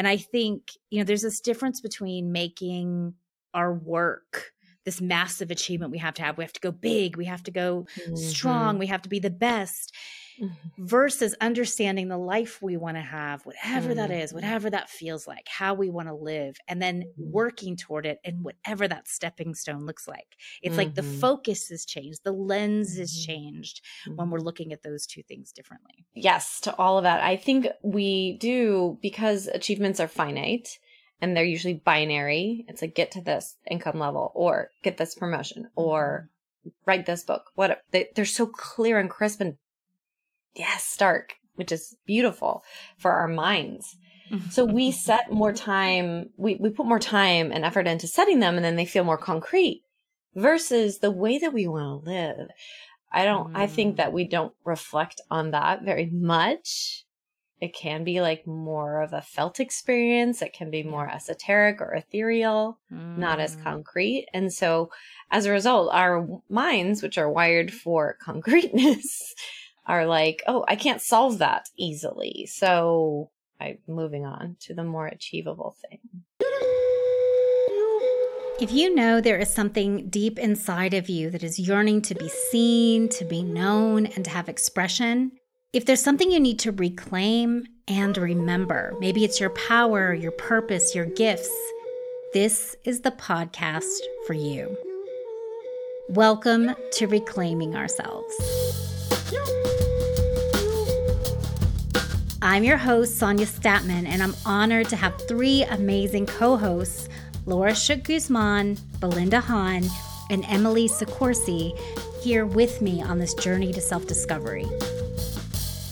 And I think, you know, there's this difference between making our work this massive achievement we have to have. We have to go big, we have to go mm-hmm. strong, we have to be the best. Mm-hmm. Versus understanding the life we want to have, whatever mm-hmm. that is, mm-hmm. whatever that feels like, how we want to live, and then mm-hmm. working toward it and whatever that stepping stone looks like. It's like the mm-hmm. focus is changed, the lens is changed when we're looking at those two things differently. Yes, to all of that. I think we do because achievements are finite and they're usually binary. It's like get to this income level or get this promotion or mm-hmm. write this book. What they, they're so clear and crisp and yes, stark, which is beautiful for our minds. So we set more time, we, we put more time and effort into setting them and then they feel more concrete versus the way that we want to live. I don't, mm. I think that we don't reflect on that very much it can be like more of a felt experience. It can be more esoteric or ethereal, mm. not as mm. concrete. And so as a result, our minds, which are wired for concreteness, are like, oh, I can't solve that easily. So I'm moving on to the more achievable thing. If you know there is something deep inside of you that is yearning to be seen, to be known, and to have expression, if there's something you need to reclaim and remember, maybe it's your power, your purpose, your gifts, this is the podcast for you. Welcome to Reclaiming Ourselves. I'm your host, Sonya Stattmann, and I'm honored to have three amazing co hosts Laura Shook Guzman, Belinda Hahn, and Emily Sicorsi here with me on this journey to self discovery.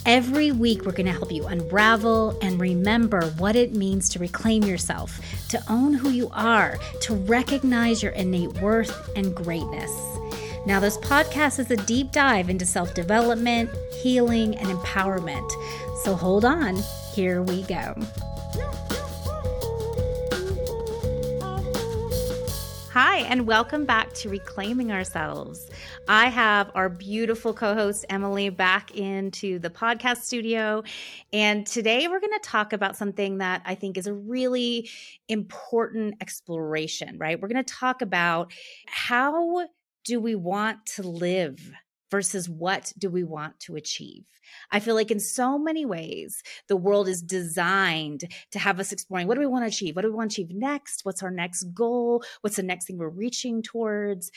Every week, we're going to help you unravel and remember what it means to reclaim yourself, to own who you are, to recognize your innate worth and greatness. Now, this podcast is a deep dive into self development, healing, and empowerment. So hold on, here we go. Hi, and welcome back to Reclaiming Ourselves. I have our beautiful co host, Emily, back into the podcast studio. And today we're going to talk about something that I think is a really important exploration, right? We're going to talk about how do we want to live versus what do we want to achieve. I feel like in so many ways, the world is designed to have us exploring what do we want to achieve? What do we want to achieve next? What's our next goal? What's the next thing we're reaching towards?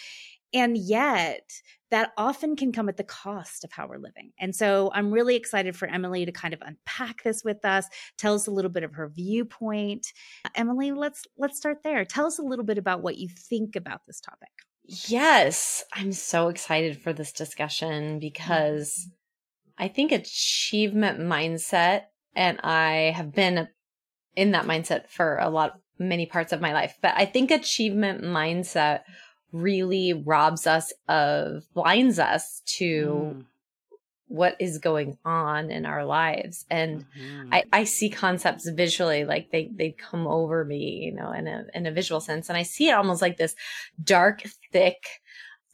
And yet, that often can come at the cost of how we're living. And so I'm really excited for Emily to kind of unpack this with us, tell us a little bit of her viewpoint. Emily, let's let's start there. Tell us a little bit about what you think about this topic. Yes, I'm so excited for this discussion because I think achievement mindset, and I have been in that mindset for a lot, many parts of my life, but I think achievement mindset really robs us of, blinds us to mm what is going on in our lives and mm-hmm. I, I see concepts visually like they they come over me you know in a in a visual sense and i see it almost like this dark thick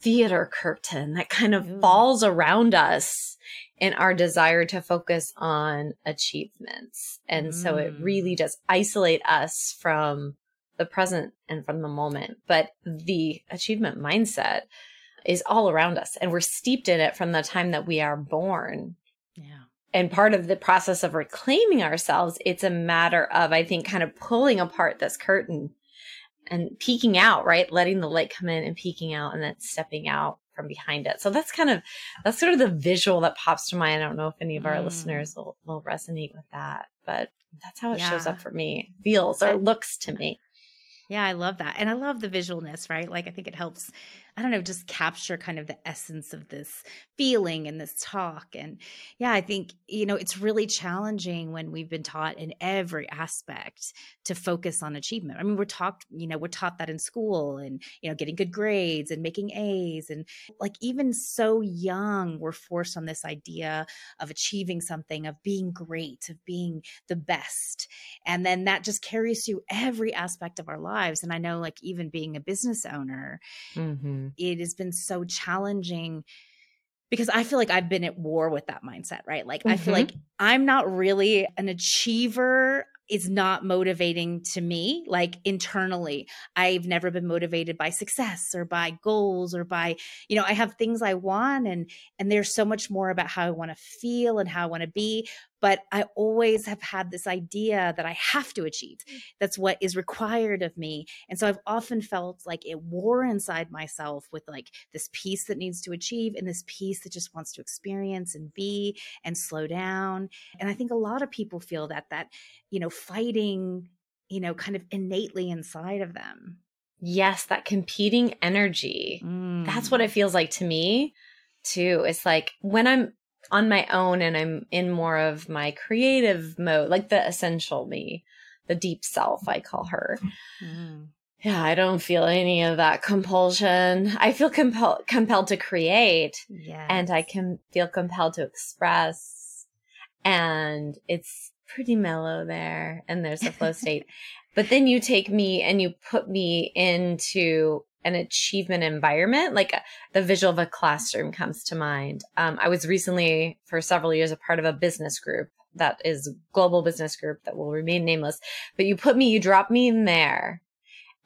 theater curtain that kind of mm. falls around us in our desire to focus on achievements and mm. so it really mm. does isolate us from the present and from the moment but the achievement mindset is all around us and we're steeped in it from the time that we are born. Yeah. And part of the process of reclaiming ourselves, it's a matter of, I think, kind of pulling apart this curtain and peeking out, right? Letting the light come in and peeking out and then stepping out from behind it. So that's kind of, that's sort of the visual that pops to mind. I don't know if any of our mm. listeners will, will resonate with that, but that's how it yeah. shows up for me, feels or looks to me. Yeah, I love that. And I love the visualness, right? Like, I think it helps I don't know, just capture kind of the essence of this feeling and this talk. And yeah, I think, you know, it's really challenging when we've been taught in every aspect to focus on achievement. I mean, we're taught, you know, we're taught that in school and, you know, getting good grades and making A's. And like even so young, we're forced on this idea of achieving something, of being great, of being the best. And then that just carries through every aspect of our lives. And I know, like, even being a business owner, mm-hmm it has been so challenging because I feel like I've been at war with that mindset, right? Like, mm-hmm. I feel mm-hmm. like I'm not really an achiever. is not motivating to me like internally i've never been motivated by success or by goals or by you know i have things i want and and there's so much more about how i want to feel and how i want to be but I always have had this idea that I have to achieve. Mm. That's what is required of me. And so I've often felt like it war inside myself with like this piece that needs to achieve and this piece that just wants to experience and be and slow down. And I think a lot of people feel that, that, you know, fighting, you know, kind of innately inside of them. Yes, that competing energy. Mm. That's what it mm. feels like to me too. It's like when I'm on my own and I'm in more of my creative mode, like the essential me, the deep self, I call her. Mm. Yeah, I don't feel any of that compulsion. I feel compel- compelled to create yes. and I can feel compelled to express. And it's pretty mellow there and there's a flow state. But then you take me and you put me into an achievement environment, like uh, the visual of a classroom comes to mind. Um, I was recently, for several years, a part of a business group that is global business group that will remain nameless. But you put me, you drop me in there,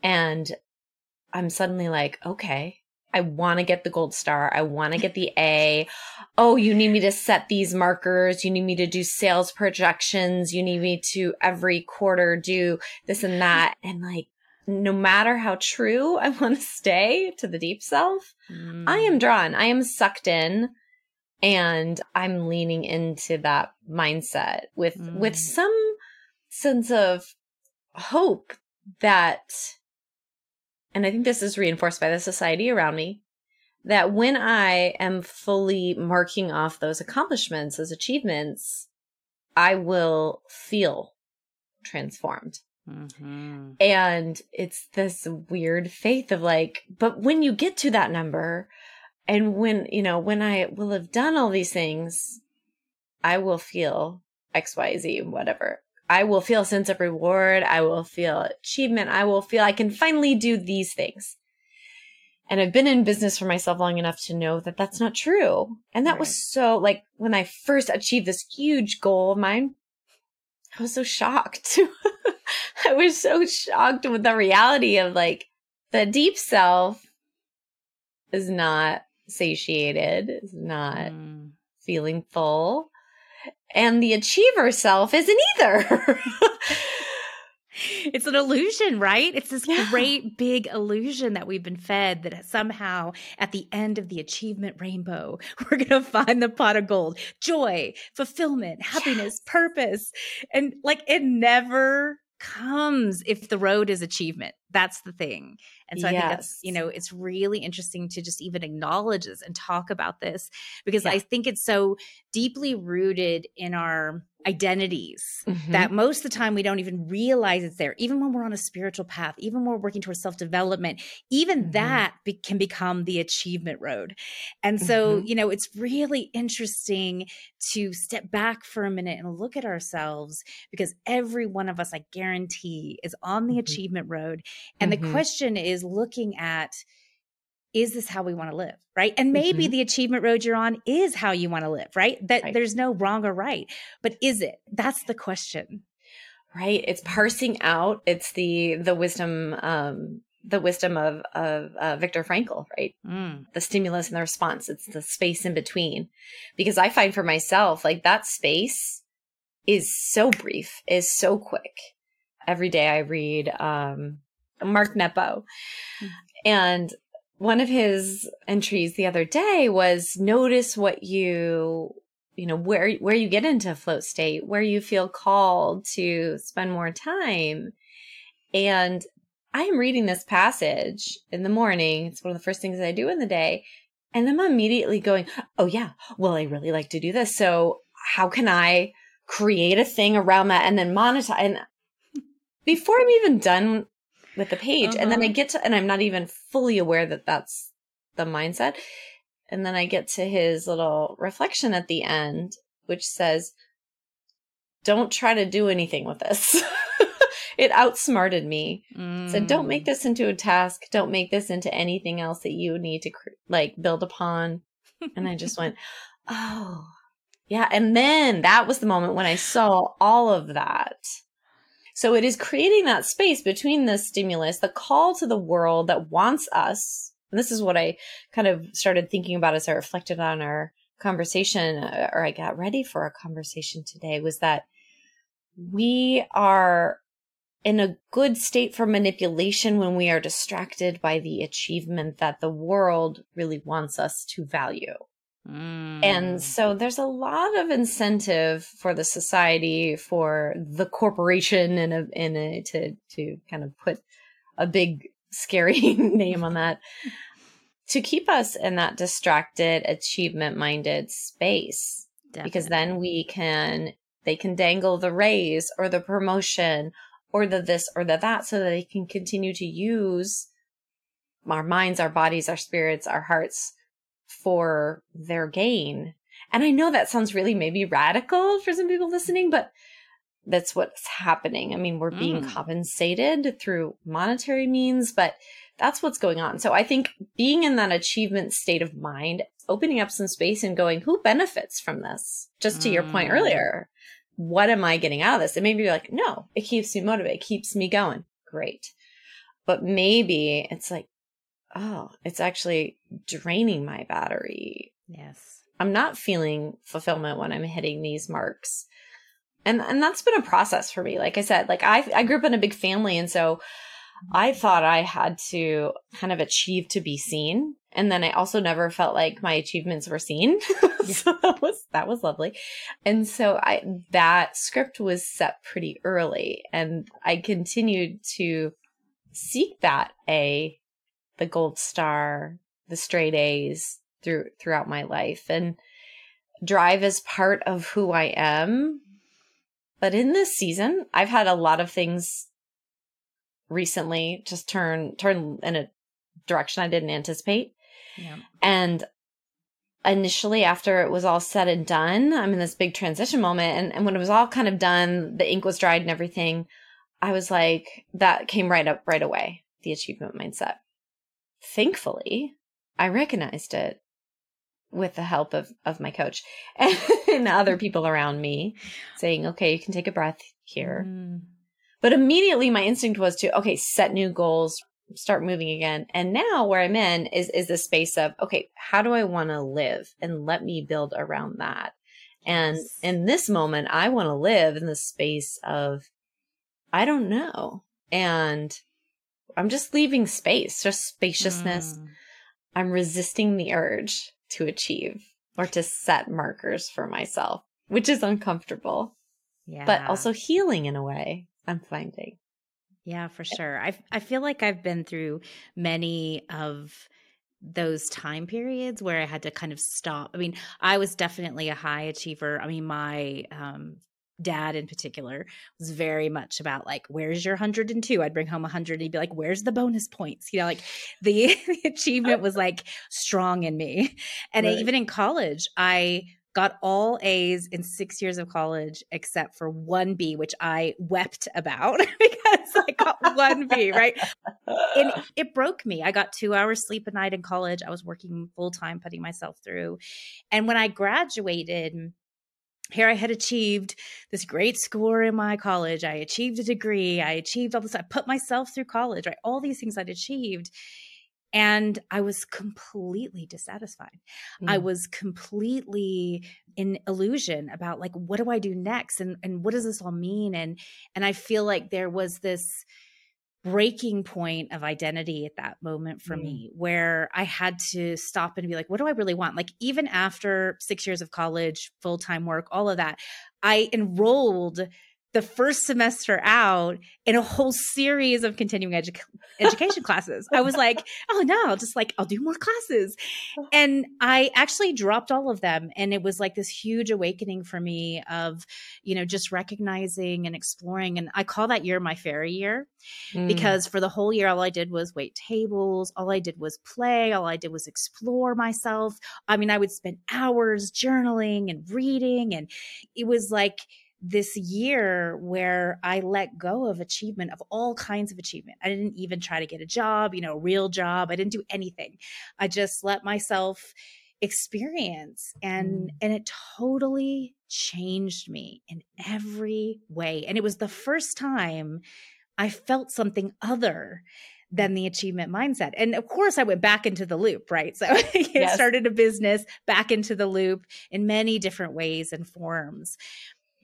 and I'm suddenly like, okay, I want to get the gold star. I want to get the A. Oh, you need me to set these markers. You need me to do sales projections. You need me to every quarter do this and that. And like, no matter how true I want to stay to the deep self, mm. I am drawn. I am sucked in and I'm leaning into that mindset with mm. with some sense of hope that and I think this is reinforced by the society around me that when I am fully marking off those accomplishments those achievements, I will feel transformed. Mm-hmm. And it's this weird faith of like, but when you get to that number, and when, you know, when I will have done all these things, I will feel XYZ, whatever. I will feel a sense of reward. I will feel achievement. I will feel I can finally do these things. And I've been in business for myself long enough to know that that's not true. And that right. was so like when I first achieved this huge goal of mine, I was so shocked. I was so shocked with the reality of like the deep self is not satiated, is not mm. feeling full. And the achiever self isn't either. it's an illusion, right? It's this yeah. great big illusion that we've been fed that somehow at the end of the achievement rainbow, we're going to find the pot of gold, joy, fulfillment, happiness, yes. purpose. And like it never comes if the road is achievement. That's the thing. And so yes. I think that's, you know, it's really interesting to just even acknowledge this and talk about this because yeah. I think it's so deeply rooted in our identities mm-hmm. that most of the time we don't even realize it's there even when we're on a spiritual path even when we're working towards self-development even mm-hmm. that be- can become the achievement road and so mm-hmm. you know it's really interesting to step back for a minute and look at ourselves because every one of us i guarantee is on the mm-hmm. achievement road and the mm-hmm. question is looking at is this how we want to live right and maybe mm-hmm. the achievement road you're on is how you want to live right that right. there's no wrong or right but is it that's the question right it's parsing out it's the the wisdom um the wisdom of of uh, Viktor Frankl, right? Mm. The stimulus and the response. It's the space in between, because I find for myself like that space is so brief, is so quick. Every day I read um, Mark Nepo, and one of his entries the other day was notice what you you know where where you get into float state where you feel called to spend more time. And i am reading this passage in the morning. It's one of the first things i do in the day. And i'm immediately going oh yeah. Well i really like to do this. So how can i create a thing around that and then monetize? And before i'm even done with the page. Uh-huh. And then I uh-huh. get to, and I'm not even fully aware that that's the mindset. And then I get to his little reflection at the end, which says, don't try to do anything with this. it outsmarted me. Mm. Said, don't make this into a task. Don't make this into anything else that you need to like build upon. and I just went, oh, yeah. And then that was the moment when I saw all of that So it is creating that space between the stimulus, the call to the world that wants us. And this is what I kind of started thinking about as I reflected on our conversation uh, or I got ready for our conversation today was that we are in a good state for manipulation when we are distracted by the achievement that the world really wants us to value. Mm. And so there's a lot of incentive for the society, for the corporation, and a, in a, to to kind of put a big scary name on that to keep us in that distracted, achievement minded space. Definitely. Because then we can they can dangle the raise or the promotion or the this or the that so that they can continue to use our minds, our bodies, our spirits, our hearts for their gain. And I know that sounds really maybe radical for some people listening, but that's what's happening. I mean, we're being mm. compensated through monetary means, but that's what's going on. So I think being in that achievement state of mind, opening up some space and going, who benefits from this? Just to mm. your point mm. earlier, what am I getting out of this? And maybe you're like, no, it keeps me motivated, keeps me going. Great. But maybe it's like, oh, it's actually draining my battery. Yes. I'm not feeling fulfillment when I'm hitting these marks. And and that's been a process for me. Like I said, like I I grew up in a big family and so I mm-hmm. thought I had to kind of achieve to be seen. And then I also never felt like my achievements were seen. so that was that was lovely. And so I that script was set pretty early and I continued to seek that A, the gold star, the straight A's through throughout my life. And drive is part of who I am. But in this season, I've had a lot of things recently just turn turn in a direction I didn't anticipate. Yeah. And initially after it was all said and done, I'm in this big transition moment and, and when it was all kind of done, the ink was dried and everything, I was like, that came right up right away, the achievement mindset. Thankfully, I recognized it with the help of, of my coach and other people around me saying, okay, you can take a breath here. Mm. But immediately my instinct was to, okay, set new goals, start moving again. And now where I'm in is, is the space of, okay, how do I want to live? And let me build around that. And yes. in this moment, I want to live in the space of, I don't know. And I'm just leaving space, just spaciousness. Mm. I'm resisting the urge to achieve or to set markers for myself, which is uncomfortable, yeah. but also healing in a way. I'm finding. Yeah, for sure. I I feel like I've been through many of those time periods where I had to kind of stop. I mean, I was definitely a high achiever. I mean, my um, dad in particular was very much about like, where's your 102? I'd bring home 100 and he'd be like, where's the bonus points? You know, like the, the achievement was like strong in me. And right. even in college, I got all A's in six years of college except for one B, which I wept about because I got one B, right? And it broke me. I got two hours sleep a night in college. I was working full time, putting myself through. And when I graduated, here I had achieved this great score in my college. I achieved a degree. I achieved all this. I put myself through college, right? All these things I'd achieved. And I was completely dissatisfied. Mm. I was completely in illusion about like, what do I do next? And, and what does this all mean? And, and I feel like there was this, breaking point of identity at that moment for mm. me where I had to stop and be like, what do I really want? Like, even after six years of college, full time work, all of that, I enrolled the first semester out in a whole series of continuing edu- education classes. I was like, oh no, I'll just like, I'll do more classes. And I actually dropped all of them. And it was like this huge awakening for me of, you know, just recognizing and exploring. And I call that year my fairy year mm. because for the whole year, all I did was wait tables. All I did was play. All I did was explore myself. I mean, I would spend hours journaling and reading. And it was like, this year where I let go of achievement of all kinds of achievement. I didn't even try to get a job, you know, a real job. I didn't do anything. I just let myself experience and mm. and it totally changed me in every way and it was the first time i felt something other than the achievement mindset and of course i went back into the loop right so I yes. started a business back into the loop in many different ways and forms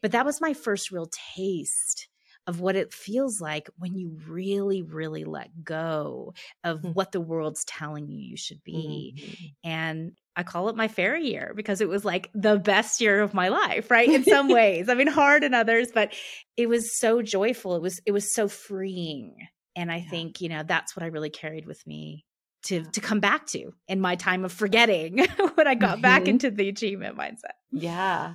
but that was my first real taste of what it feels like when you really, really let go of mm-hmm. what the world's telling you you should be. Mm-hmm. And I call it my fairy year because it was like the best year of my life, right? In some ways. I mean, hard in others, but it was so joyful. It was, it was so freeing. And I yeah. think, you know, that's what I really carried with me to to come back to in my time of forgetting when I got mm-hmm. back into the achievement mindset. Yeah.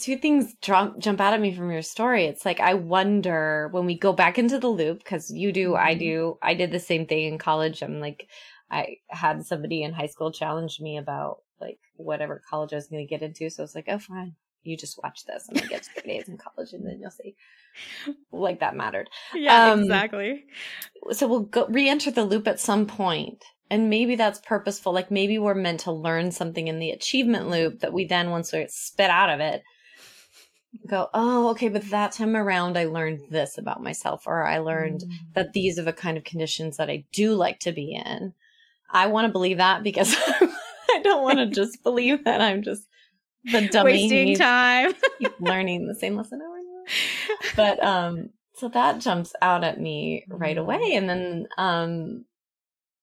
Two things jump jump out at me from your story. It's like I wonder when we go back into the loop because you do, mm-hmm. I do, I did the same thing in college. I'm like, I had somebody in high school challenge me about like whatever college I was going to get into. So I was like, oh, fine, you just watch this. I'm gonna get straight A's in college, and then you'll see. Like that mattered. Yeah, um, exactly. So we'll go re-enter the loop at some point and maybe that's purposeful. Like maybe we're meant to learn something in the achievement loop that we then, once we're spit out of it, go, oh, okay, but that time around I learned this about myself, or I learned mm. that these are the kind of conditions that I do like to be in. I want to believe that because I don't want to just believe that I'm just the dummy wasting time learning the same lesson over and over. But um, so that jumps out at me right away, mm. and then um,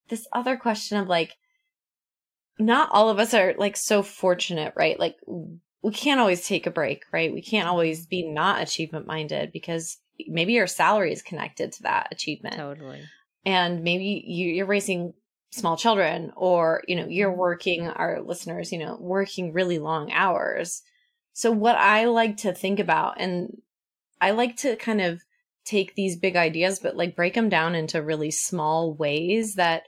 this other question of like, not all of us are like so fortunate, right? Like we can't always take a break, right? We can't always be not achievement minded because maybe your salary is connected to that achievement. Totally. And maybe you, you're raising small children or, you know, you're working, our listeners, you know, working really long hours. So what I like to think about and I like to kind of take these big ideas, but like break them down into really small ways that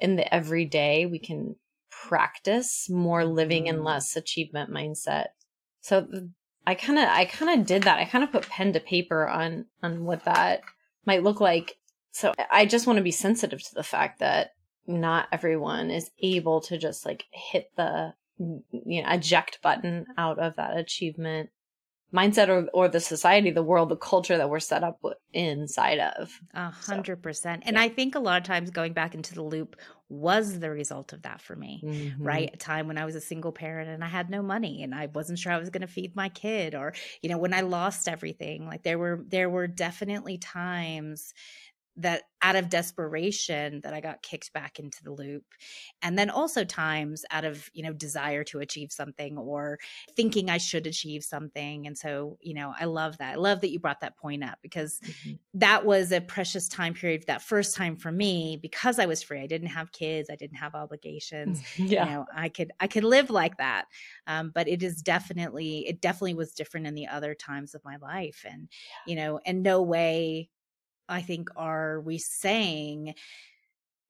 in the everyday we can practice more living and mm. less achievement mindset. So I kind of I kind of did that. I kind of put pen to paper on on what that might look like. So I just want to be sensitive to the fact that not everyone is able to just like hit the you know eject button out of that achievement mindset or, or the society, the world, the culture that we're set up inside of. A hundred percent. And I think a lot of times going back into the loop was the result of that for me, mm-hmm. right? A time when I was a single parent and I had no money and I wasn't sure I was going to feed my kid or, you know, when I lost everything, like there were, there were definitely times that out of desperation that I got kicked back into the loop. And then also times out of, you know, desire to achieve something or thinking I should achieve something. And so, you know, I love that. I love that you brought that point up because mm-hmm. that was a precious time period that first time for me because I was free. I didn't have kids, I didn't have obligations. Yeah. You know, I could I could live like that. Um, but it is definitely it definitely was different in the other times of my life. And, you know, in no way I think, are we saying,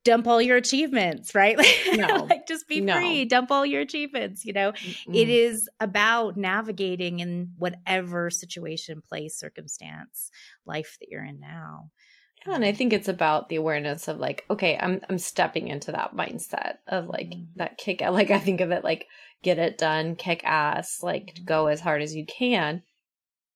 dump all your achievements, right? No. like just be no. free, dump all your achievements. You know, mm it is about navigating in whatever situation, place, circumstance, life that you're in now. Yeah, and I think it's about the awareness of like, okay, I'm I'm stepping into that mindset of like mm-hmm. that kick like I think of it like get it done, kick ass, like mm-hmm. go as hard as you can,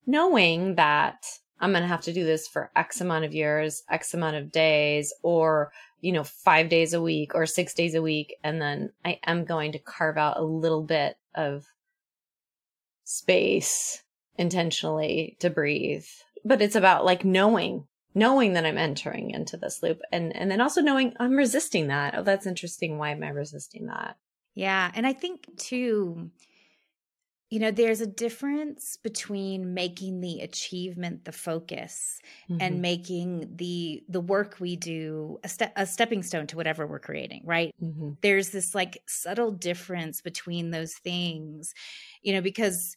knowing that I'm going to have to do this for X amount of years, X amount of days, or, you know, five days a week or six days a week. And then I am going to carve out a little bit of space intentionally to breathe. But it's about like knowing, knowing that I'm entering into this loop and, and then also knowing I'm resisting that. Oh, that's interesting. Why am I resisting that? Yeah. And I think too, you know there's a difference between making the achievement the focus mm-hmm. and making the the work we do a, ste- a stepping stone to whatever we're creating right mm-hmm. there's this like subtle difference between those things you know because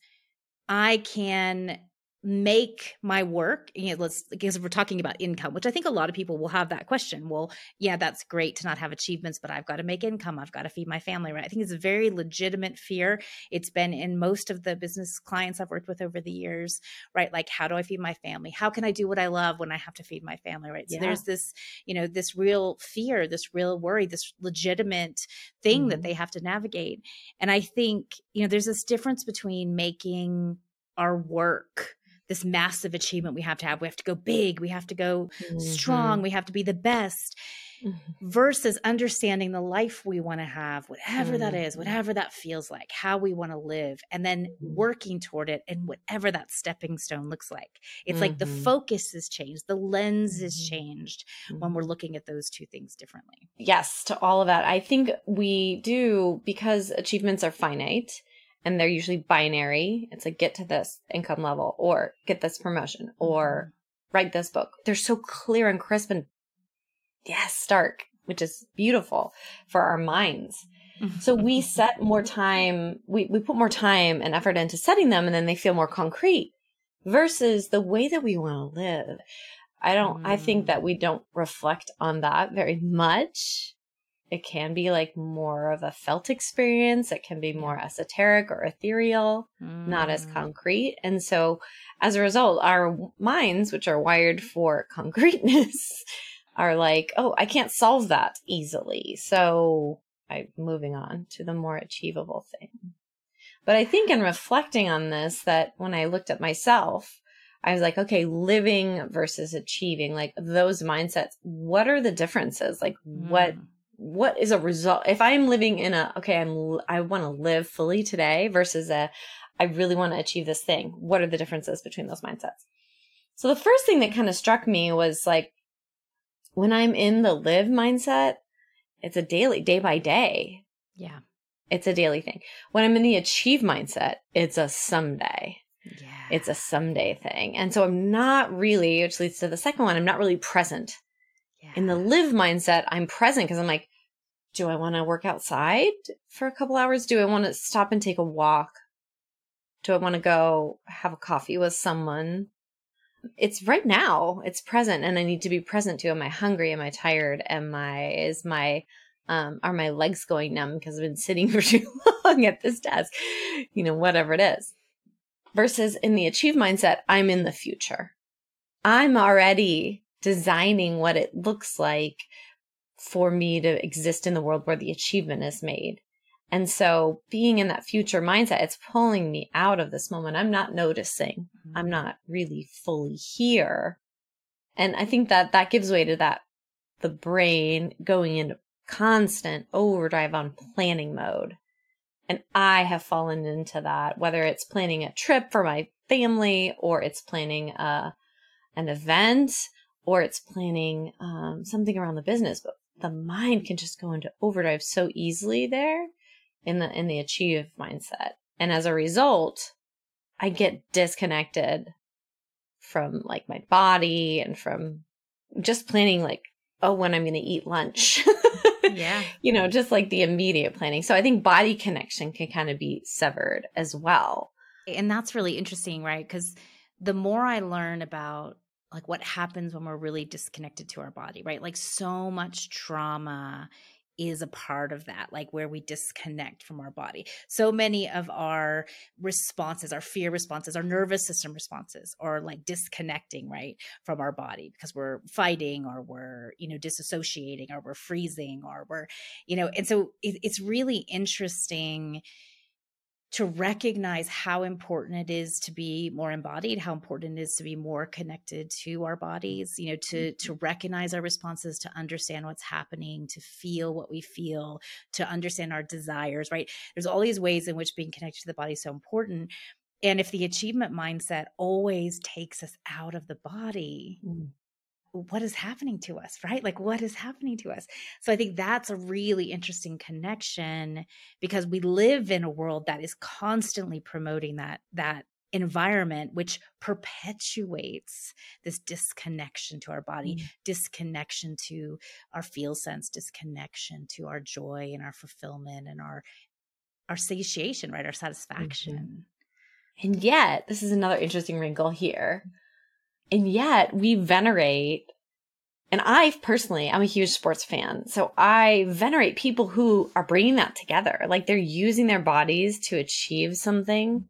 i can make my work you know let's because we're talking about income which i think a lot of people will have that question well yeah that's great to not have achievements but i've got to make income i've got to feed my family right? I think it's a very legitimate fear. It's been in most of the business clients i've worked with over the years right? Like how do i feed my family? How can i do what i love when i have to feed my family right? So yeah. there's this you know this real fear this real worry this legitimate thing mm-hmm. that they have to navigate. And i think you know there's this difference between making our work this massive achievement we have to have. We have to go big, we have to go mm-hmm. strong, we have to be the best. Mm-hmm. Versus understanding the life we want to have, whatever mm-hmm. that is, mm-hmm. whatever that feels like, how we want to live, and then mm-hmm. working toward it and whatever that stepping stone looks like. It's like the mm-hmm. focus has changed, the lens has changed when we're looking at those two things differently. Yes, to all of that. I think we do because achievements are finite and they're usually binary. It's like get to this income level or get this promotion or mm-hmm. write this book. They're so clear and crisp and yes, stark, which is beautiful for our minds. So we set more time, we, we put more time and effort into setting them and then they feel more concrete versus the way that we want to live. I don't, mm. I think that we don't reflect on that very much it can be like more of a felt experience. It can be more esoteric or ethereal, mm. not as mm. concrete. And so as a result, our minds, which are wired for concreteness, are like, oh, I can't solve that easily. So I'm moving on to the more achievable thing. But I think in reflecting on this, that when I looked at myself, I was like, okay, living versus achieving, like those mindsets, what are the differences? Like, mm. what what is a result if i'm living in a okay i'm i want to live fully today versus a i really want to achieve this thing. What are the differences between those mindsets? So the first thing that kind of struck me was like when i'm in the live mindset it's a daily day by day. Yeah. It's a daily thing. When i'm in the achieve mindset it's a someday. Yeah. It's a someday thing. And so i'm not really which leads to the second one i'm not really present in the live mindset, I'm present because I'm like, do I want to work outside for a couple hours? Do I want to stop and take a walk? Do I want to go have a coffee with someone? It's right now. It's present and I need to be present too. Am I hungry? Am I tired? Am I, is my, um, are my legs going numb because I've been sitting for too long at this desk? You know, whatever it is. Versus in the achieve mindset, I'm in the future. I'm already designing what it looks like for me to exist in the world where the achievement is made. And so being in that future mindset, it's pulling me out of this moment. I'm not noticing. Mm-hmm. I'm not really fully here. And I think that that gives way to that the brain going into constant overdrive on planning mode. And I have fallen into that, whether it's planning a trip for my family or it's planning a, uh, an event or it's planning um, something around the business, but the mind can just go into overdrive so easily there in the in the achieve mindset. And as a result, I get disconnected from like my body and from just planning like oh when I'm going to eat lunch. yeah. You know, just like the immediate planning. So I think body connection can kind of be severed as well. And that's really interesting, right? Cuz the more I learn about like what happens when we're really disconnected to our body, right? Like so much trauma is a part of that, like where we disconnect from our body. So many of our responses, our fear responses, our nervous system responses are like disconnecting, right, from our body because we're fighting or we're, you know, disassociating or we're freezing or we're, you know, and so it, it's really interesting to recognize how important it is to be more embodied how important it is to be more connected to our bodies you know to to mm-hmm. recognize our responses to understand what's happening to feel what we feel to understand our desires right? There's all these ways in which being connected to the body is so important. And if the achievement mindset always takes us out of the body mm what is happening to us, right? Like, what is happening to us? So, I think that's a really interesting connection because we live in a world that is constantly promoting that, that environment which perpetuates this disconnection to our body mm. disconnection to our feel sense disconnection to our joy and our fulfillment and our our satiation right our satisfaction mm-hmm. And yet, this is another interesting wrinkle here. And yet, we venerate, and I personally, I'm a huge sports fan. So I venerate people who are bringing that together. Like they're using their bodies to achieve something.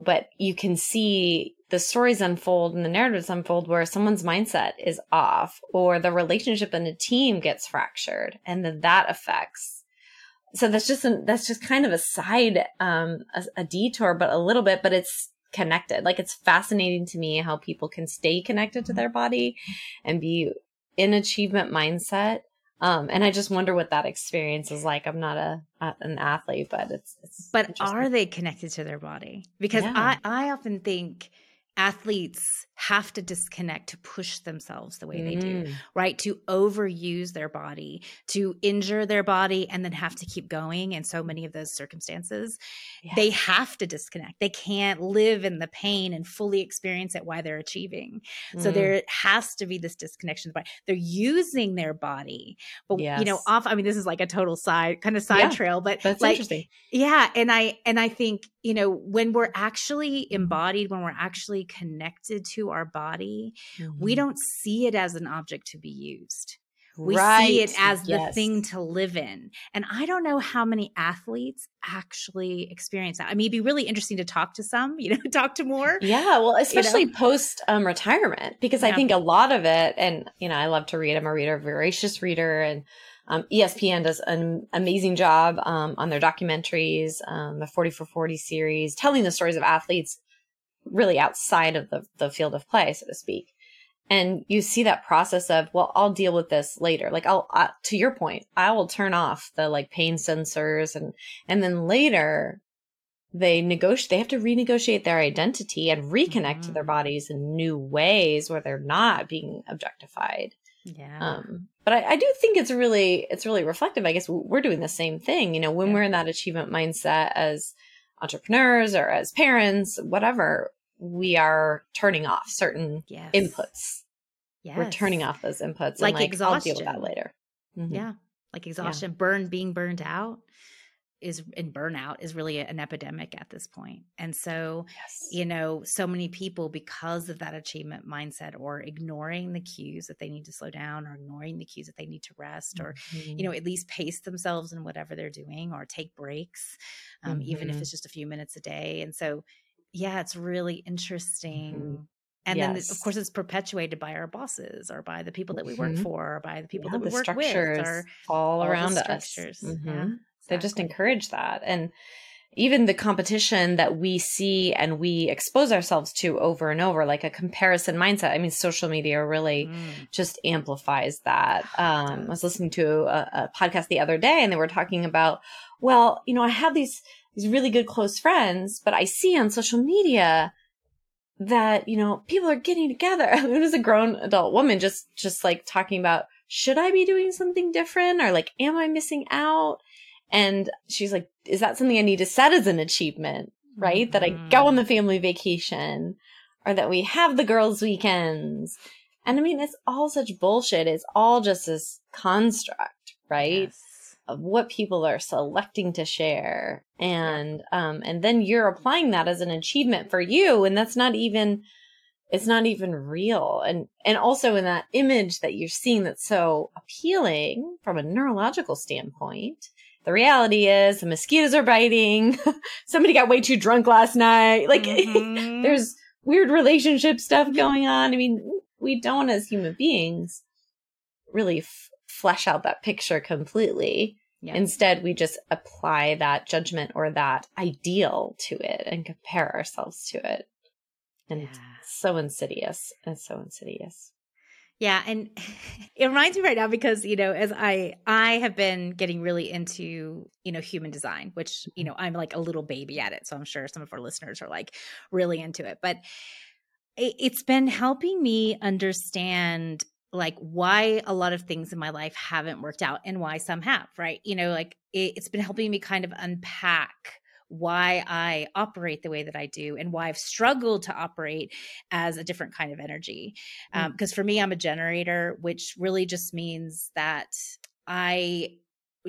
But you can see the stories unfold and the narratives unfold where someone's mindset is off or the relationship in a team gets fractured and then that affects so that's just an, that's just kind of a side um a, a detour but a little bit but it's connected like it's fascinating to me how people can stay connected to their body and be in achievement mindset um, and I just wonder what that experience is like. I'm not a, a an athlete, but it's, it's but are they connected to their body? Because yeah. I I often think athletes have to disconnect to push themselves the way they do, mm. right? To overuse their body, to injure their body, and then have to keep going in so many of those circumstances. Yes. They have to disconnect. They can't live in the pain and fully experience it while they're achieving. Mm. So there has to be this disconnection. But They're using their body, but yes. you know, off. I mean, this is like a total side kind of side yeah, trail, but that's like, interesting. Yeah, and I and I think you know when we're actually embodied, when we're actually connected to our body, mm-hmm. we don't see it as an object to be used. We right. see it as the yes. thing to live in. And I don't know how many athletes actually experience that. I mean, it'd be really interesting to talk to some, you know, talk to more. Yeah. Well, especially you know? post um, retirement, because yeah. I think a lot of it, and, you know, I love to read. I'm a reader, voracious reader. And um, ESPN does an amazing job um, on their documentaries, um, the 40 for 40 series, telling the stories of athletes really outside of the, the field of play, so to speak. And you see that process of, well, I'll deal with this later. Like I'll, uh, to your point, I will turn off the like pain sensors and, and then later they negotiate, they have to renegotiate their identity and reconnect mm-hmm. to their mm-hmm. bodies in new ways where they're not being objectified. Yeah. Um, but I, I, do think it's really, it's really reflective. I guess we're doing the same thing, you know, when yeah. we're in that achievement mindset as entrepreneurs or as parents, whatever, we are turning off certain yes. inputs. Yes. We're turning off those inputs. Like, and like exhaustion. I'll deal with that later. Mm-hmm. Yeah. Like exhaustion, yeah. burn, being burned out is in burnout is really an epidemic at this point. And so, yes. you know, so many people because of that achievement mindset or ignoring the cues that they need to slow down or ignoring the cues that they need to rest or, mm-hmm. you know, at least pace themselves in whatever they're doing or take breaks, um, mm-hmm. even if mm-hmm. it's just a few minutes a day. And so, yeah, it's really interesting. Mm-hmm. And yes. then, of course, it's perpetuated by our bosses or by the people that we work mm-hmm. for or by the people yeah, that we work with or all, all around us. Mm-hmm. Yeah, exactly. They just encourage that. And even the competition that we see and we expose ourselves to over and over, like a comparison mindset. I mean, social media really mm. just amplifies that. Um, I was listening to a, a podcast the other day and they were talking about, well, you know, I have these these really good close friends, but I see on social media that, you know, people are getting together. I mean, it was a grown adult woman just, just like talking about, should I be doing something different? Or like, am I missing out? And she's like, is that something I need to set as an achievement? Right? Mm-hmm. That I go on the mm-hmm. family vacation or that we have the girls' weekends. And I mean, it's all such bullshit. It's all just this construct, right? Yes of what people are selecting to share and um and then you're applying that as an achievement for you and that's not even it's not even real and and also in that image that you're seeing that's so appealing from a neurological standpoint the reality is the mosquitoes are biting somebody got way too drunk last night like mm-hmm. there's weird relationship stuff going on i mean we don't as human beings really f- flesh out that picture completely. Yeah. Instead, we just apply that judgment or that ideal to it and compare ourselves to it. And yeah. so insidious. It's so insidious. Yeah, and it reminds me right now because you know, as I I have been getting really into you know human design, which you mm-hmm. know I'm like a little baby at it, so I'm sure some of our listeners are like really into it. But it's been helping me understand like why a lot of things in my life haven't worked out and why some have, right? You know, like it, it's been helping me kind of unpack why I operate the way that I do and why I've struggled to operate as a different kind of energy. Because um, mm. for me, I'm a generator, which really just means that I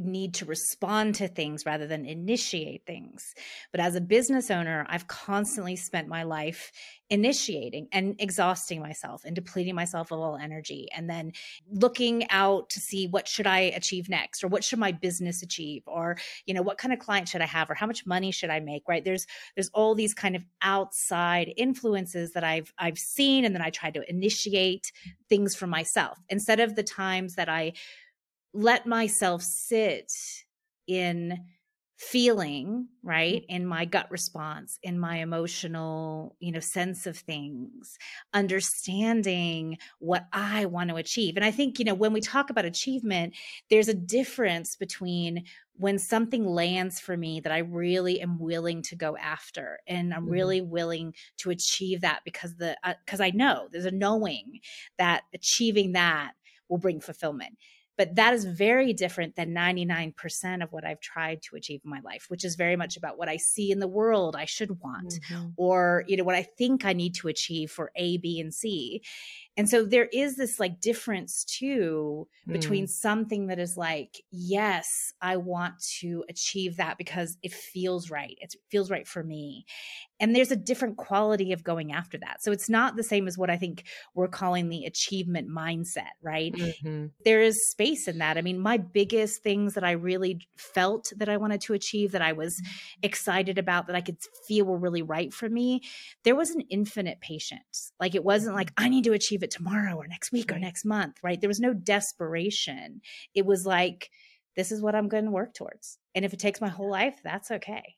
need to respond to things rather than initiate things. But as a business owner, I've constantly spent my life initiating and exhausting myself and depleting myself of all energy and then looking out to see what should I achieve next or what should my business achieve or you know what kind of client should I have or how much money should I make right there's there's all these kind of outside influences that I've I've seen and then I try to initiate things for myself instead of the times that I let myself sit in feeling right in my gut response in my emotional you know sense of things understanding what i want to achieve. And i think you know when we talk about achievement there's a difference between when something lands for me that i really am willing to go after and i'm mm-hmm. really willing to achieve that because the because uh, i know there's a knowing that achieving that will bring fulfillment but that is very different than 99% of what I've tried to achieve in my life, which is very much about what I see in the world I should want mm-hmm. or, you know, what I think I need to achieve for A, B, and C. And so there is this like difference too between mm. something that is like, yes, I want to achieve that because it feels right. It feels right for me. And there's a different quality of going after that. So it's not the same as what I think we're calling the achievement mindset, right? Mm-hmm. There is space in that. I mean, my biggest things that I really felt that I wanted to achieve, that I was mm-hmm. excited about, that I could feel were really right for me, there was an infinite patience. Like it wasn't like, I need to achieve it it tomorrow or next week or next month, right? There was no desperation. It was like, this is what I'm going to work towards. And if it takes my whole life, that's okay.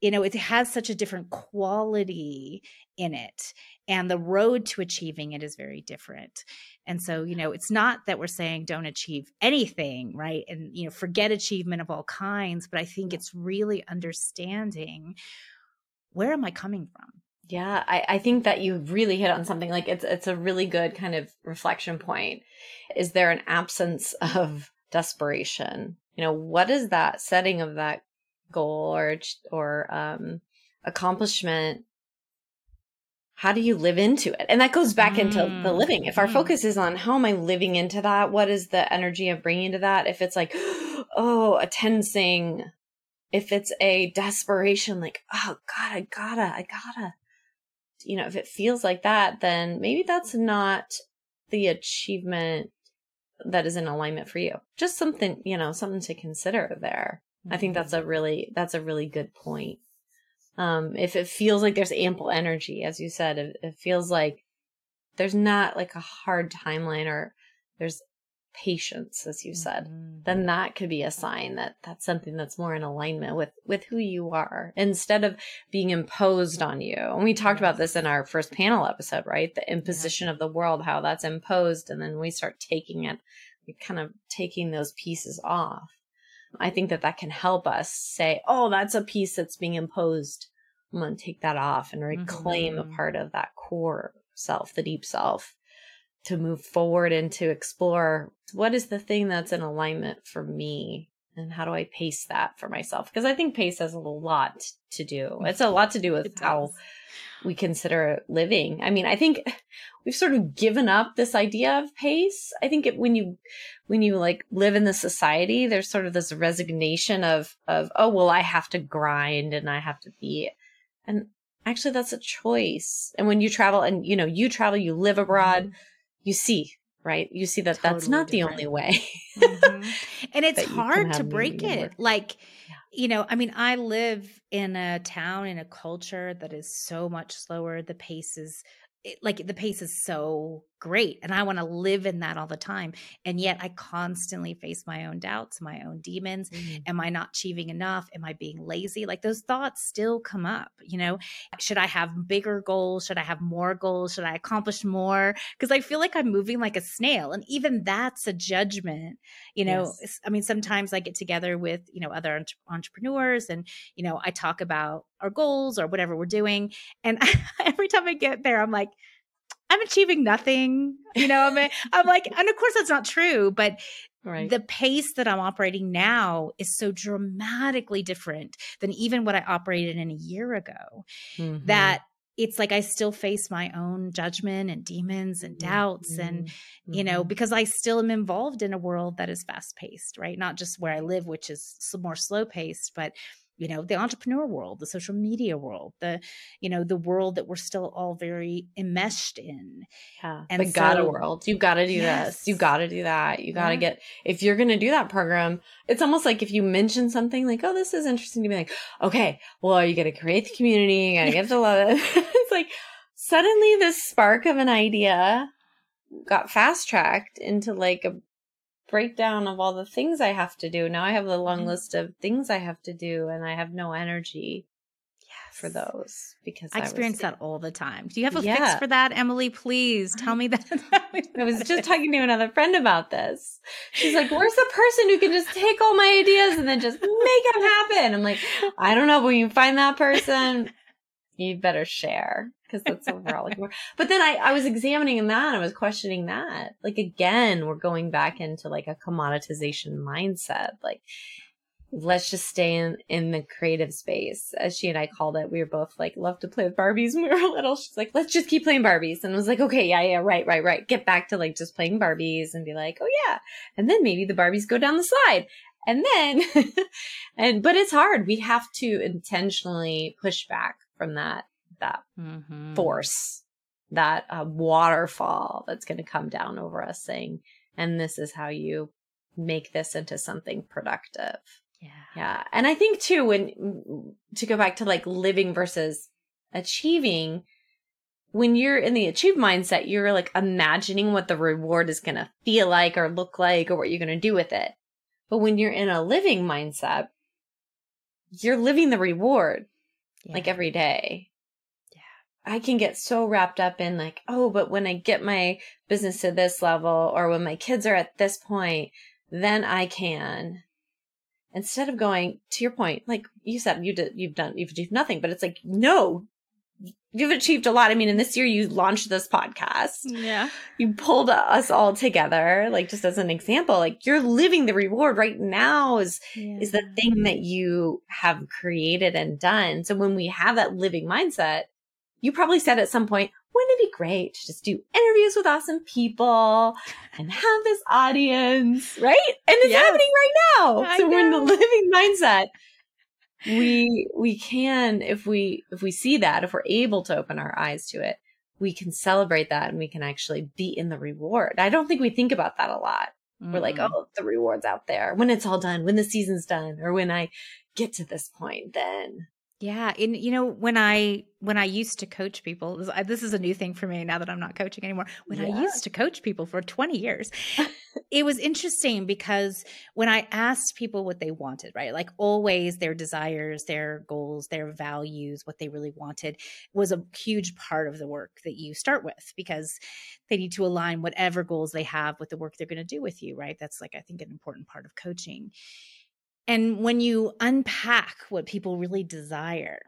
You know, it has such a different quality in it. And the road to achieving it is very different. And so, you know, it's not that we're saying don't achieve anything, right? And, you know, forget achievement of all kinds. But I think it's really understanding where am I coming from? Yeah, I, I think that you really hit on something like it's it's a really good kind of reflection point. Is there an absence of desperation? You know, what is that setting of that goal or or um, accomplishment? How do you live into it? And that goes back mm. into the mm, living. If our mm. focus is on how am I living into that, what is the energy I'm bringing to that? If it's like, oh, a tensing, if it's a desperation, like, oh God, I gotta, I gotta you know, if it feels like that, then maybe that's not the achievement that is in alignment for you. Just something, you know, something to consider there. Mm-hmm. I think that's a mm-hmm. really, that's a really good point. Um, if it feels like there's ample energy, as you said, it, it feels like there's not like a hard timeline or there's patience as you said mm-hmm. then that could be a sign that that's something that's more in alignment with with who you are instead of being imposed on you. And we talked about this in our first panel episode right? The imposition of the world how that's imposed and then we start taking it kind of taking those pieces off. I think that that can help us say oh that's a piece that's being imposed. I'm going to take that off and reclaim mm-hmm. a part of that core self the deep self to move forward and to explore what is the thing that's in alignment for me and how do I pace that for myself? Because I think pace has a lot to do. It's a lot to do with how we consider living. I mean, I think we've sort of given up this idea of pace. I think it, when you when you like live in the society, there's sort of this resignation of of oh well, I have to grind and I have to be, and actually that's a choice. And when you travel and you know you travel, you live abroad. Mm-hmm you see right you see that totally that's not different. the only way mm-hmm. and it's hard to break it like yeah. you know i mean i live in a town in a culture that is so much slower the pace is it, like the pace is so great and i want to live in that all the time and yet i constantly face my own doubts my own demons. Mm-hmm. am i not achieving enough? Am i being lazy? Like those thoughts still come up you know? Should i have bigger goals? Should i have more goals? Should i accomplish more? Because i feel like i'm moving like a snail and even that's a judgment you know? Yes. i mean sometimes i get together with you know other entrepreneurs and you know i talk about our goals or whatever we're doing and every time i get there i'm like I'm achieving nothing. You know, I mean, I'm like, and of course that's not true, but right. the pace that I'm operating now is so dramatically different than even what I operated in a year ago mm-hmm. that it's like I still face my own judgment and demons and doubts mm-hmm. and you know mm-hmm. because I still am involved in a world that is fast paced, right? Not just where I live which is more slow paced, but you know the entrepreneur world the social media world the you know the world that we're still all very enmeshed in. Yeah and the so, gotta world. You gotta do yes. this. You gotta do that. You gotta yeah. get if you're gonna do that program it's almost like if you mention something like oh this is interesting to me like okay well you gotta create the community? You gotta get to love. It it's like suddenly this spark of an idea got fast tracked into like a breakdown of all the things I have to do. Now I have the long mm-hmm. list of things I have to do and I have no energy yes. for those because I, I experience was, that all the time. Do you have a yeah. fix for that, Emily? Please tell me that. I was just talking to another friend about this. She's like, Where's the person who can just take all my ideas and then just make them happen? I'm like, I don't know, but when you find that person, you better share because that's what we're all looking for. But then I, I was examining that. I was questioning that. Like again, we're going back into like a commoditization mindset. Like, let's just stay in, in the creative space. As she and I called it, we were both like, love to play with Barbies when we were little. She's like, let's just keep playing Barbies. And I was like, okay, yeah, yeah, right, right, right. Get back to like just playing Barbies and be like, oh yeah. And then maybe the Barbies go down the slide. And then, and, but it's hard. We have to intentionally push back from that that mm-hmm. force, that uh, waterfall that's going to come down over us saying, and this is how you make this into something productive. Yeah. Yeah. And I think too, when to go back to like living versus achieving, when you're in the achieve mindset, you're like imagining what the reward is going to feel like or look like or what you're going to do with it. But when you're in a living mindset, you're living the reward yeah. like every day. I can get so wrapped up in like, oh, but when I get my business to this level or when my kids are at this point, then I can. Instead of going to your point, like you said, you did, you've done, you've achieved nothing, but it's like, no, you've achieved a lot. I mean, in this year, you launched this podcast. Yeah. You pulled us all together, like just as an example, like you're living the reward right now is, yeah. is the thing that you have created and done. So when we have that living mindset, you probably said at some point, wouldn't it be great to just do interviews with awesome people and have this audience, right? And it's yes. happening right now. I so know. we're in the living mindset. We we can if we if we see that, if we're able to open our eyes to it, we can celebrate that and we can actually be in the reward. I don't think we think about that a lot. Mm-hmm. We're like, oh, the reward's out there. When it's all done, when the season's done, or when I get to this point, then yeah, and you know when I when I used to coach people, this, this is a new thing for me now that I'm not coaching anymore. When yeah. I used to coach people for 20 years, it was interesting because when I asked people what they wanted, right? Like always their desires, their goals, their values, what they really wanted was a huge part of the work that you start with because they need to align whatever goals they have with the work they're going to do with you, right? That's like I think an important part of coaching. And when you unpack what people really desire,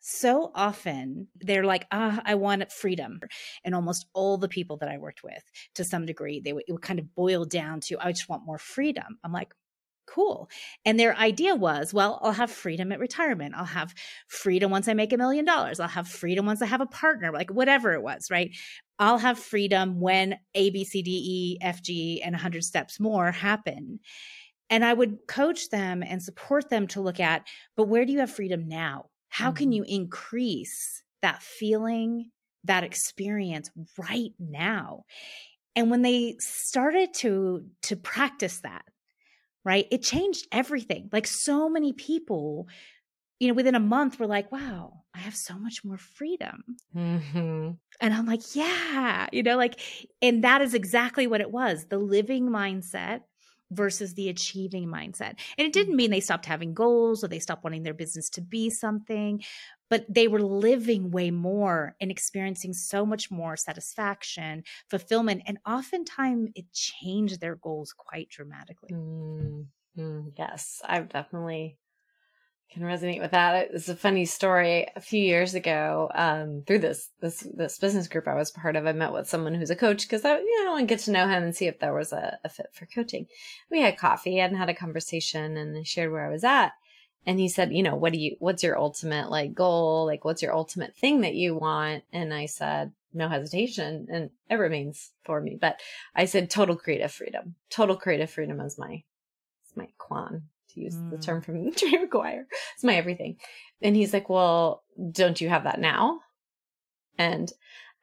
so often they're like, ah, I want freedom. And almost all the people that I worked with, to some degree, they would, it would kind of boil down to, I just want more freedom. I'm like, cool. And their idea was, well, I'll have freedom at retirement. I'll have freedom once I make a million dollars. I'll have freedom once I have a partner, like whatever it was, right? I'll have freedom when A, B, C, D, E, F, G, and 100 steps more happen. And I would coach them and support them to look at, but where do you have freedom now? How mm-hmm. can you increase that feeling, that experience right now? And when they started to to practice that, right? It changed everything. Like so many people you know, within a month, were like, wow, I have so much more freedom. Mm-hmm. And I'm like, yeah, you know, like, and that is exactly what it was the living mindset versus the achieving mindset. And it didn't mean they stopped having goals or they stopped wanting their business to be something, but they were living way more and experiencing so much more satisfaction, fulfillment, and oftentimes it changed their goals quite dramatically. Mm-hmm. Yes, I've definitely can resonate with that. It's a funny story. A few years ago, um, through this this this business group I was part of, I met with someone who's a coach because I you know I get to know him and see if there was a, a fit for coaching. We had coffee and had a conversation, and I shared where I was at. and he said, you know, what do you, what's your ultimate like goal? Like, what's your ultimate thing that you want? And I said, no hesitation. And it remains for me. But I said, total creative freedom. Total creative freedom is my, it's my kwan to use mm. the term from Jerry Maguire. It's my everything. And he's like, well, don't you have that now? And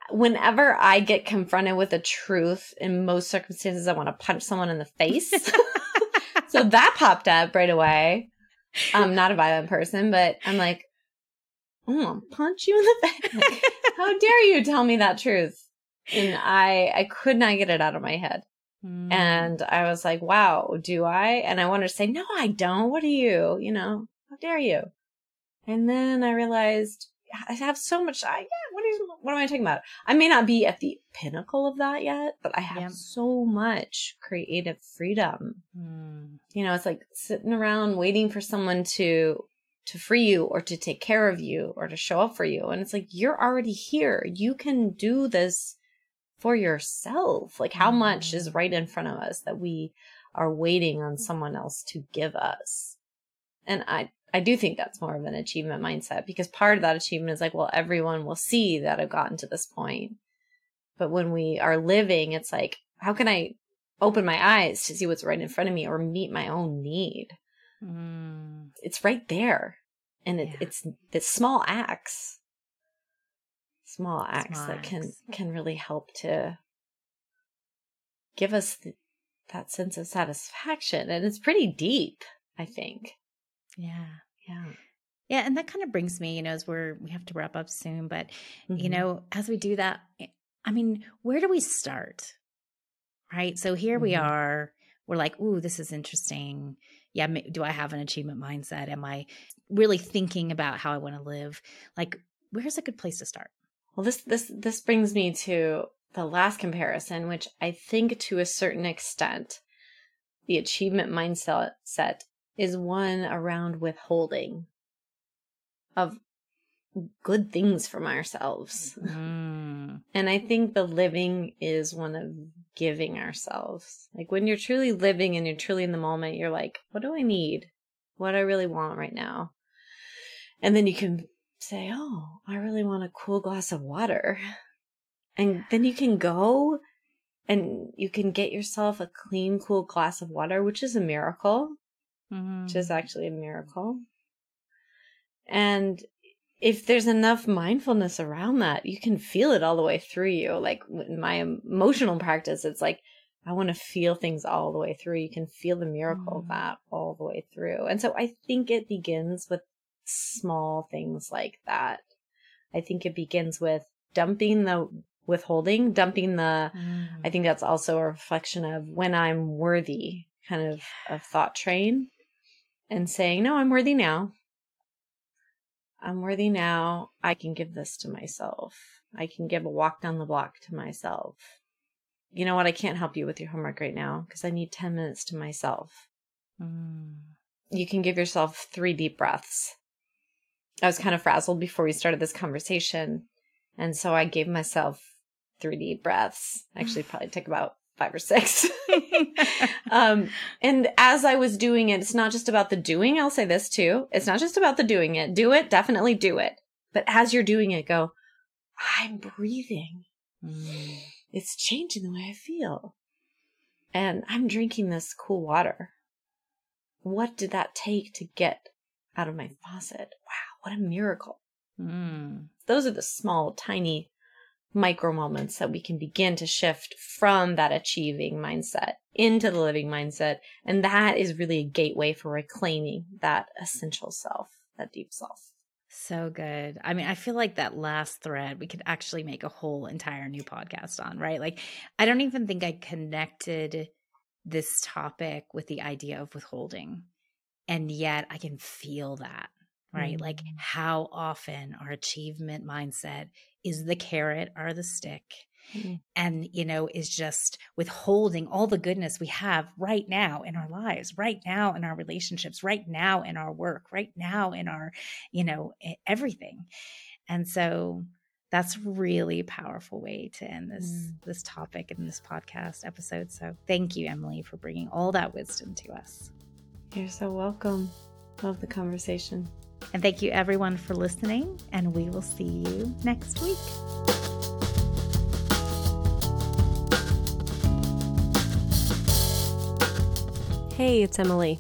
whenever I get confronted with a truth, in most circumstances, I want to punch someone in the face. so that popped up right away. I'm not a violent person, but I'm like, I'm gonna punch you in the face. How dare you tell me that truth? And I, I could not get it out of my head. Mm. And I was like, wow, do I? And I wanted to say, no, I don't. What are you? You know, how dare you? And then I realized I have so much. I, yeah, what, is, what am I talking about? I may not be at the pinnacle of that yet, but I have so much creative freedom. Mm. You know, it's like sitting around waiting for someone to to free you or to take care of you or to show up for you. And it's like, you're already here. You can do this for yourself. Like, how much is mm-hmm. right in front of us that we are waiting on someone else to give us? And I, I do think that's more of an achievement mindset because part of that achievement is like, well, everyone will see that I've gotten to this point. But when we are living, it's like, how can I open my eyes to see what's right in front of me or meet my own need? Mm. It's right there. And it, yeah. it's the small acts, small acts small that acts. can, can really help to give us the, that sense of satisfaction. And it's pretty deep, I think. Yeah. Yeah. Yeah, and that kind of brings me, you know, as we're we have to wrap up soon, but mm-hmm. you know, as we do that, eh, I mean, where do we start? Right? So here mm-hmm. we are, we're like, "Ooh, this is interesting." Yeah, do I have an achievement mindset? Am I really thinking about how I want to live? Like, where's a good place to start? Well, this this this brings me to the last comparison, which I think to a certain extent the achievement mindset set is one around withholding of good things from ourselves. Mm. And I think the living is one of giving ourselves. Like when you're truly living and you're truly in the moment, you're like, what do I need? What I really want right now? And then you can say, oh, I really want a cool glass of water. And then you can go and you can get yourself a clean, cool glass of water, which is a miracle mm-hmm. which is actually a miracle. And if there's enough mindfulness around that, you can feel it all the way through you. Like in my emotional practice, it's like I want to feel things all the way through. You can feel the miracle mm. of that all the way through. And so I think it begins with small things like that. I think it begins with dumping the withholding, dumping the, mm. I think that's also a reflection of when I'm worthy kind of, of thought train and saying, No, I'm worthy now. I'm worthy now. I can give this to myself. I can give a walk down the block to myself. You know what? I can't help you with your homework right now because I need 10 minutes to myself. Mm. You can give yourself three deep breaths. I was kind of frazzled before we started this conversation. And so I gave myself three deep breaths. Actually, probably took about five or six. um, and as I was doing it, it's not just about the doing. I'll say this too. It's not just about the doing it. Do it, definitely do it. But as you're doing it, go, I'm breathing. Mm. It's changing the way I feel. And I'm drinking this cool water. What did that take to get out of my faucet? Wow, what a miracle. Mm. Those are the small, tiny micro moments that we can begin to shift from that achieving mindset into the living mindset. And that is really a gateway for reclaiming that essential self, that deep self. So good. I mean, I feel like that last thread we could actually make a whole entire new podcast on, right? Like, I don't even think I connected this topic with the idea of withholding. And yet I can feel that, right? Mm-hmm. Like, how often our achievement mindset is the carrot or the stick. Mm-hmm. And, you know, is just withholding all the goodness we have right now in our lives, right now in our relationships, right now in our work, right now in our, you know, everything. And so that's really powerful way to end this mm. this topic in this podcast episode. So thank you, Emily, for bringing all that wisdom to us. You're so welcome. Love the conversation. And thank you everyone for listening, and we will see you next week. Hey, it's Emily.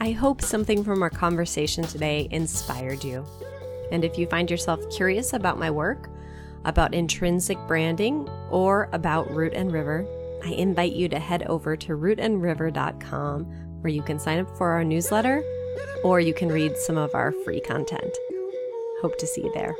I hope something from our conversation today inspired you. And if you find yourself curious about my work, about intrinsic branding, or about Root and River, I invite you to head over to rootandriver.com where you can sign up for our newsletter or you can read some of our free content. Hope to see you there.